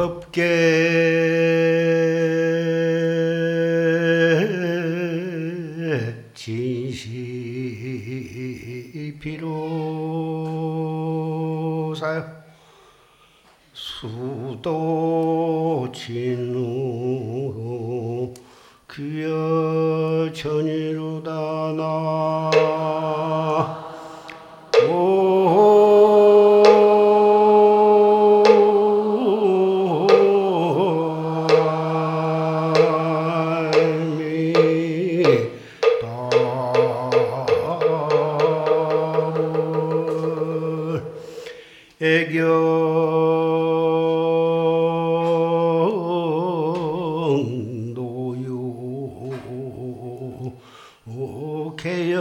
법계 진시 비로사요. 수도 진우 귀여 전 애경도요. 개여부라고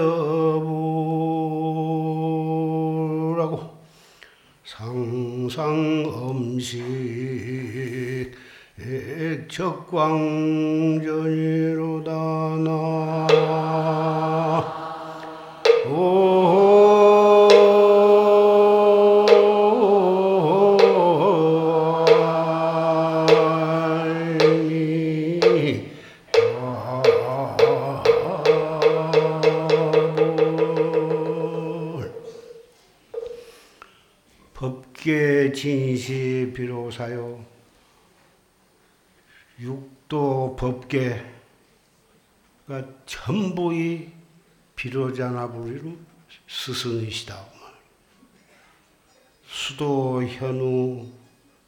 상상음식 적광 비로사요 육도 법계가 전부 이 비로자나부리로 스승이시다. 수도 현우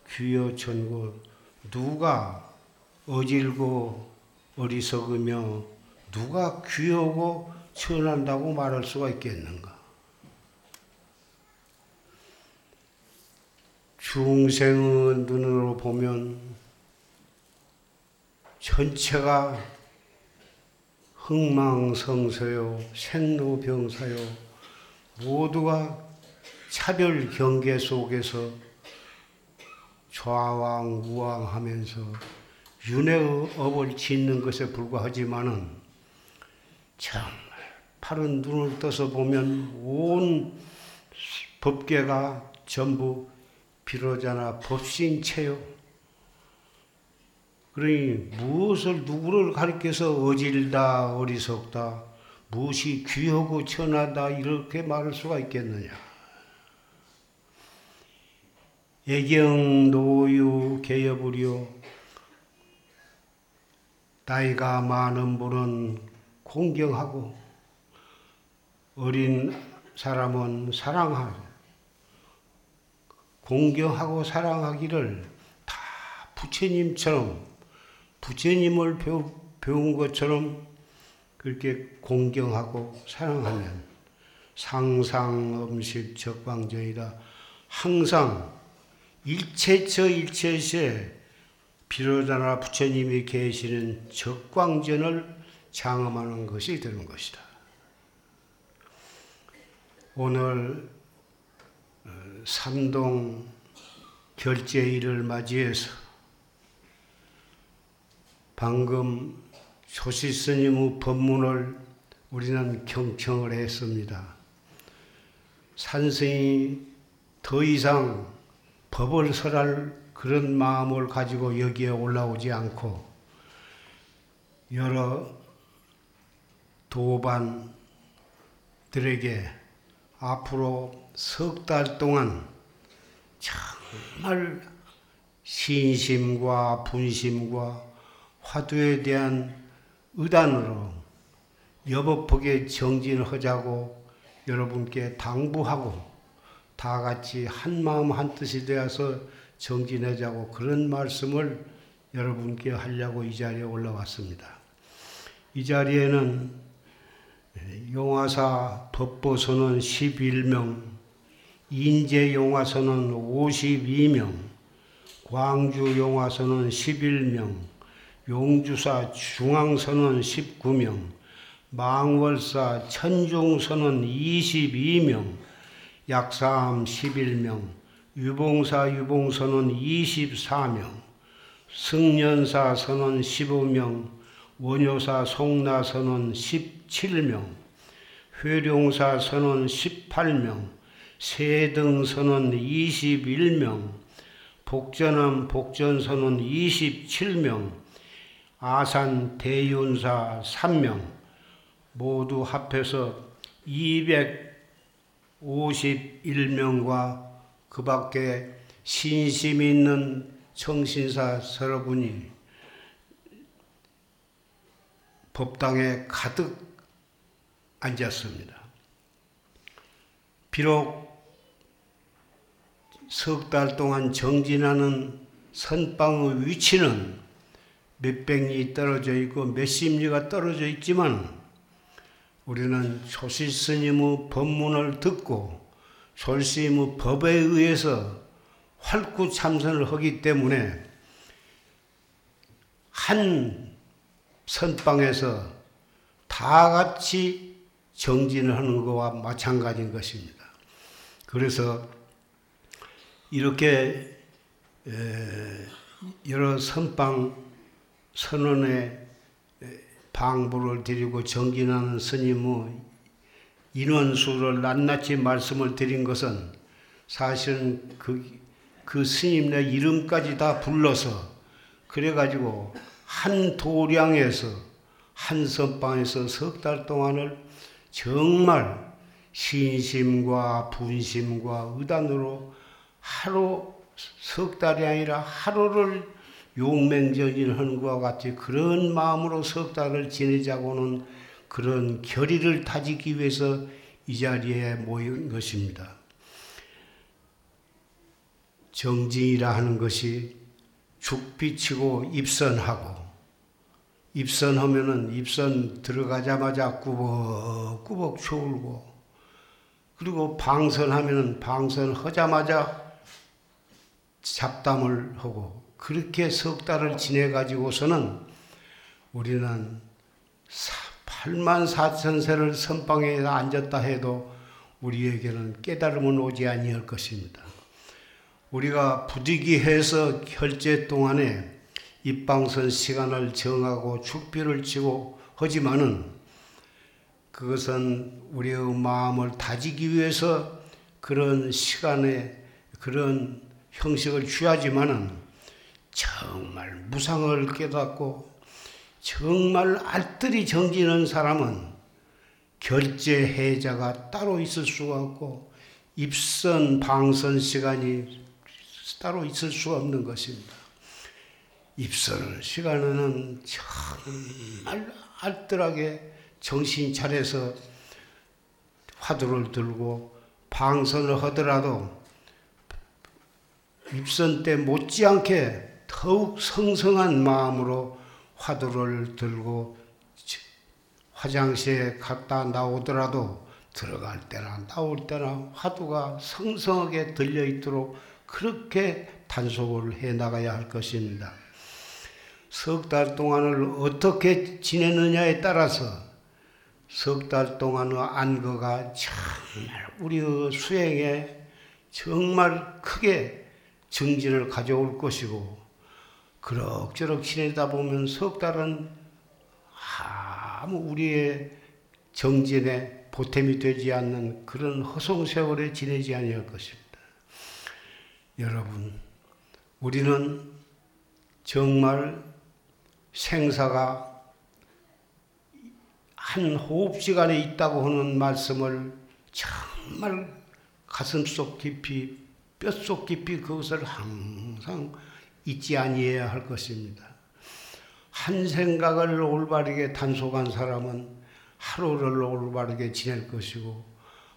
귀여 천고 누가 어질고 어리석으며 누가 귀하고 천한다고 말할 수가 있겠는가? 중생의 눈으로 보면 전체가 흥망성쇠요, 생로병사요, 모두가 차별 경계 속에서 좌왕 우왕 하면서 윤회의 업을 짓는 것에 불과하지만은 정말 파른 눈을 떠서 보면 온 법계가 전부 비로자나 법신 체요. 그러니 무엇을 누구를 가리켜서 어질다 어리석다 무엇이 귀하고 천하다 이렇게 말할 수가 있겠느냐 애경 노유 개여부리요 나이가 많은 분은 공경하고 어린 사람은 사랑하고 공경하고 사랑하기를 다 부처님처럼 부처님을 배우, 배운 것처럼 그렇게 공경하고 사랑하면 상상음식 적방전이다. 항상 일체처 일체시에 비로자나 부처님이 계시는 적광전을 장엄하는 것이 되는 것이다. 오늘 어, 삼동 결제일을 맞이해서 방금 조시 스님의 법문을 우리는 경청을 했습니다. 산승이 더 이상 법을 설할 그런 마음을 가지고 여기에 올라오지 않고 여러 도반들에게 앞으로 석 달 동안 정말 신심과 분심과 화두에 대한 의단으로 여법하게 정진하자고 여러분께 당부하고 다 같이 한 마음 한 뜻이 되어서 정진하자고 그런 말씀을 여러분께 하려고 이 자리에 올라왔습니다. 이 자리에는 용화사 법보선은 11명, 인제용화선은 52명, 광주용화선은 11명, 용주사 중앙선은 19명, 망월사 천중선은 22명, 약삼 11명, 유봉사 유봉선은 24명, 승년사 선은 15명, 원효사 송나선은 17명, 회룡사 선은 18명, 세등선은 21명, 복전은 복전선은 27명, 아산 대윤사 3명, 모두 합해서 251명과 그 밖에 신심 있는 청신사 여러분이 법당에 가득 앉았습니다. 비록 석 달 동안 정진하는 선방의 위치는 몇백 리 떨어져 있고 몇십 리가 떨어져 있지만 우리는 조실 스님의 법문을 듣고 솔스님의 법에 의해서 활구 참선을 하기 때문에 한 선방에서 다 같이 정진을 하는 것과 마찬가지인 것입니다. 그래서 이렇게 여러 선방 선언에 방부를 드리고 정진하는 스님의 인원수를 낱낱이 말씀을 드린 것은 사실은 그, 그 스님의 이름까지 다 불러서 그래가지고 한 도량에서 한 선방에서 석 달 동안을 정말 신심과 분심과 의단으로 하루 석 달이 아니라 하루를 용맹전진하는 것과 같이 그런 마음으로 석 달을 지내자고는 그런 결의를 다지기 위해서 이 자리에 모인 것입니다. 정진이라 하는 것이 죽비치고 입선하고 입선하면은 입선 들어가자마자 꾸벅꾸벅 졸고 그리고 방선하면은 방선하자마자 잡담을 하고 그렇게 석 달을 지내 가지고서는 우리는 8만 4천 세를 선방에 앉았다 해도 우리에게는 깨달음은 오지 아니할 것입니다. 우리가 부득이해서 결제 동안에 입방선 시간을 정하고 축비를 치고 하지만은 그것은 우리의 마음을 다지기 위해서 그런 시간에 그런 형식을 취하지만은 정말 무상을 깨닫고 정말 알뜰히 정지는 사람은 결제해자가 따로 있을 수가 없고 입선 방선 시간이 따로 있을 수 없는 것입니다. 입선 시간에는 정말 알뜰하게 정신 차려서 화두를 들고 방선을 하더라도 입선 때 못지않게 더욱 성성한 마음으로 화두를 들고 화장실에 갔다 나오더라도 들어갈 때나 나올 때나 화두가 성성하게 들려 있도록 그렇게 단속을 해 나가야 할 것입니다. 석 달 동안을 어떻게 지내느냐에 따라서 석 달 동안의 안거가 정말 우리의 수행에 정말 크게 증진을 가져올 것이고 그럭저럭 지내다 보면 석 달은 아무 우리의 정진에 보탬이 되지 않는 그런 허송 세월에 지내지 아니할 것입니다. 여러분, 우리는 정말 생사가 한 호흡 시간에 있다고 하는 말씀을 정말 가슴속 깊이, 뼛속 깊이 그것을 항상 잊지 아니해야 할 것입니다. 한 생각을 올바르게 단속한 사람은 하루를 올바르게 지낼 것이고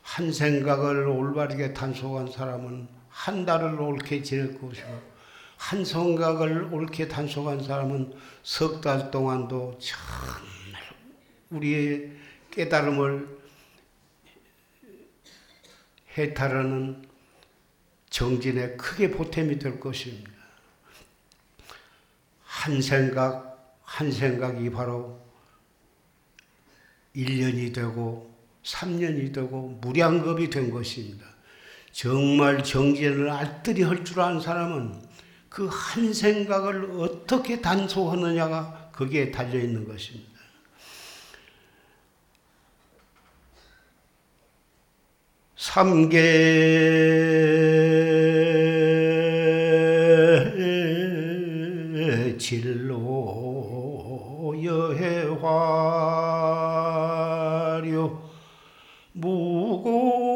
한 생각을 올바르게 단속한 사람은 한 달을 옳게 지낼 것이고 한 생각을 옳게 단속한 사람은 석 달 동안도 정말 우리의 깨달음을 해탈하는 정진에 크게 보탬이 될 것입니다. 한 생각, 한 생각이 바로 1년이 되고 3년이 되고 무량겁이 된 것입니다. 정말 정진을 알뜰히 할 줄 아는 사람은 그 한 생각을 어떻게 단속하느냐가 거기에 달려 있는 것입니다. 삼계 진로 여해화려 무고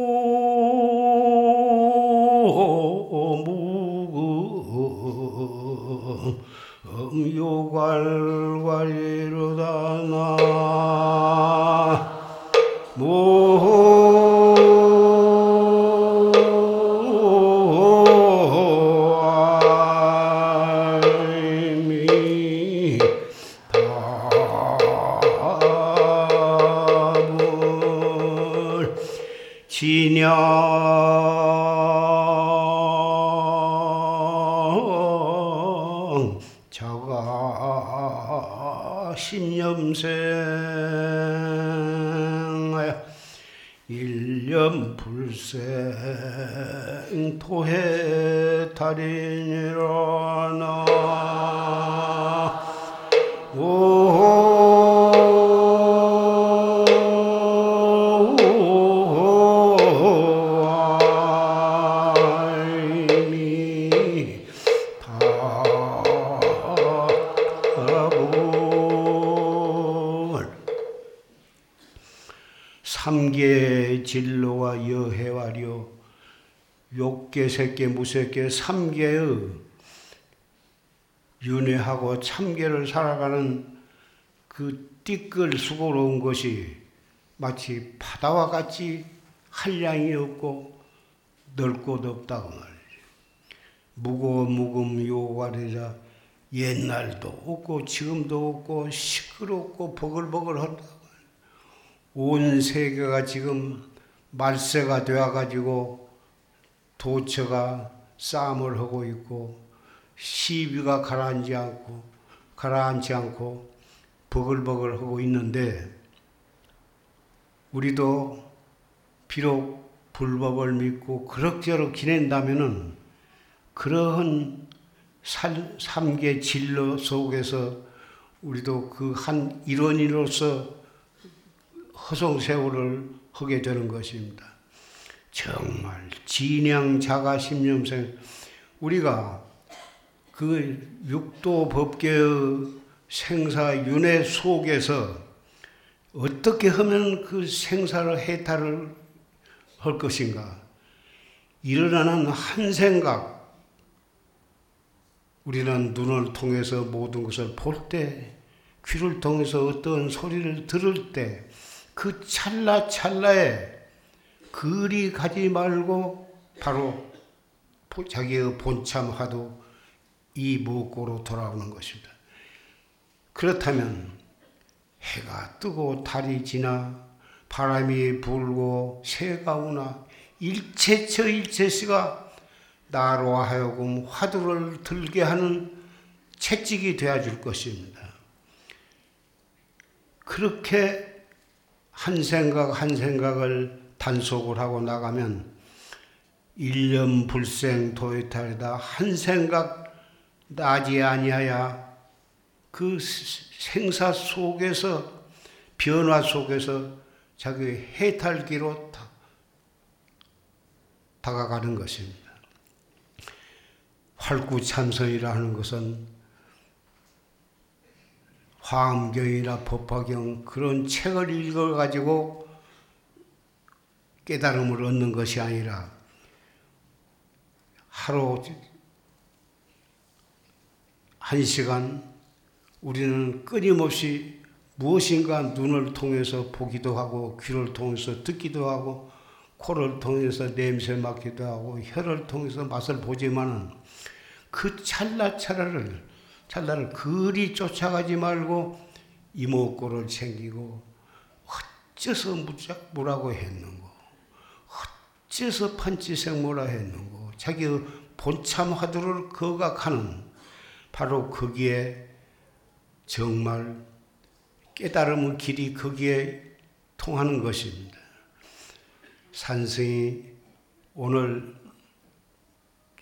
요갈과리로다 나모아미 토해 달인 욕계 색계 무색계 삼계의 윤회하고 참계를 살아가는 그 띠끌 수고로운 것이 마치 바다와 같이 한량이 없고 넓고 없다고 말이죠. 무고 무금 요가리자 옛날도 없고 지금도 없고 시끄럽고 버글버글하다. 온 세계가 지금 말세가 되어가지고 도처가 싸움을 하고 있고 시비가 가라앉지 않고 가라앉지 않고 버글버글 하고 있는데 우리도 비록 불법을 믿고 그럭저럭 지낸다면은 그러한 살, 삼계 진로 속에서 우리도 그 한 일원으로서 허송세월을 하게 되는 것입니다. 정말 진양 자가 심념생 우리가 그 육도 법계의 생사 윤회 속에서 어떻게 하면 그 생사를 해탈을 할 것인가? 일어나는 한 생각, 우리는 눈을 통해서 모든 것을 볼 때, 귀를 통해서 어떤 소리를 들을 때, 그 찰나찰나에 그리 가지 말고 바로 자기의 본참 화두 이 무고로 돌아오는 것입니다. 그렇다면 해가 뜨고 달이 지나 바람이 불고 새가 우나 일체처 일체시가 나로 하여금 화두를 들게 하는 채찍이 되어 줄 것입니다. 그렇게 한 생각 한 생각을 단속을 하고 나가면 일념 불생 도해탈이다 한 생각 나지 아니하야 그 생사 속에서 변화 속에서 자기 해탈기로 다, 다가가는 것입니다. 활구참선이라 하는 것은 화엄경이나 법화경 그런 책을 읽어가지고 깨달음을 얻는 것이 아니라 하루 한 시간 우리는 끊임없이 무엇인가 눈을 통해서 보기도 하고 귀를 통해서 듣기도 하고 코를 통해서 냄새 맡기도 하고 혀를 통해서 맛을 보지만은 그 찰나찰나를 찰나를 그리 쫓아가지 말고 이목구를 챙기고 어째서 무라고 했는고 어째서 판치생모라 했는고 자기의 본참 화두를 거각하는 바로 거기에 정말 깨달음의 길이 거기에 통하는 것입니다. 산승이 오늘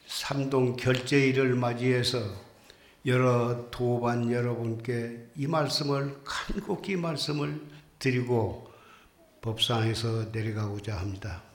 삼동 결제일을 맞이해서 여러 도반 여러분께 이 말씀을 간곡히 말씀을 드리고 법상에서 내려가고자 합니다.